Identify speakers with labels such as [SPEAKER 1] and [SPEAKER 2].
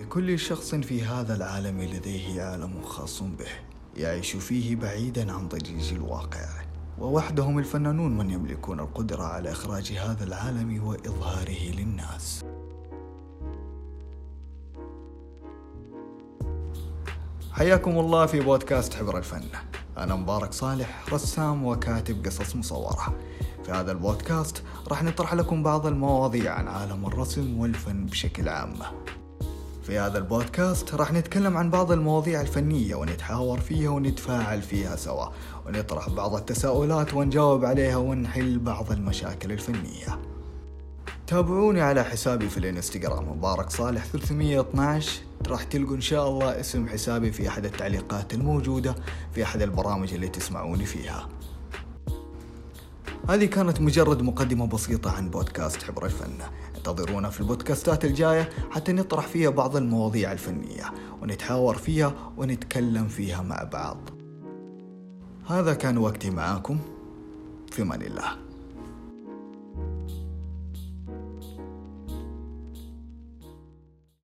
[SPEAKER 1] لكل شخص في هذا العالم لديه عالم خاص به يعيش فيه بعيدا عن ضجيج الواقع. ووحدهم الفنانون من يملكون القدرة على إخراج هذا العالم وإظهاره للناس. حياكم الله في بودكاست حبر الفن. أنا مبارك صالح رسام وكاتب قصص مصورة. في هذا البودكاست راح نطرح لكم بعض المواضيع عن عالم الرسم والفن بشكل عام. في هذا البودكاست راح نتكلم عن بعض المواضيع الفنية ونتحاور فيها ونتفاعل فيها سوا ونطرح بعض التساؤلات ونجاوب عليها ونحل بعض المشاكل الفنية. تابعوني على حسابي في الانستغرام مبارك صالح 312 راح تلقوا إن شاء الله اسم حسابي في أحد التعليقات الموجودة في أحد البرامج اللي تسمعوني فيها. هذه كانت مجرد مقدمة بسيطة عن بودكاست حبر الفن. انتظرونا في البودكاستات الجاية حتى نطرح فيها بعض المواضيع الفنية ونتحاور فيها ونتكلم فيها مع بعض. هذا كان وقتي معاكم. في من الله.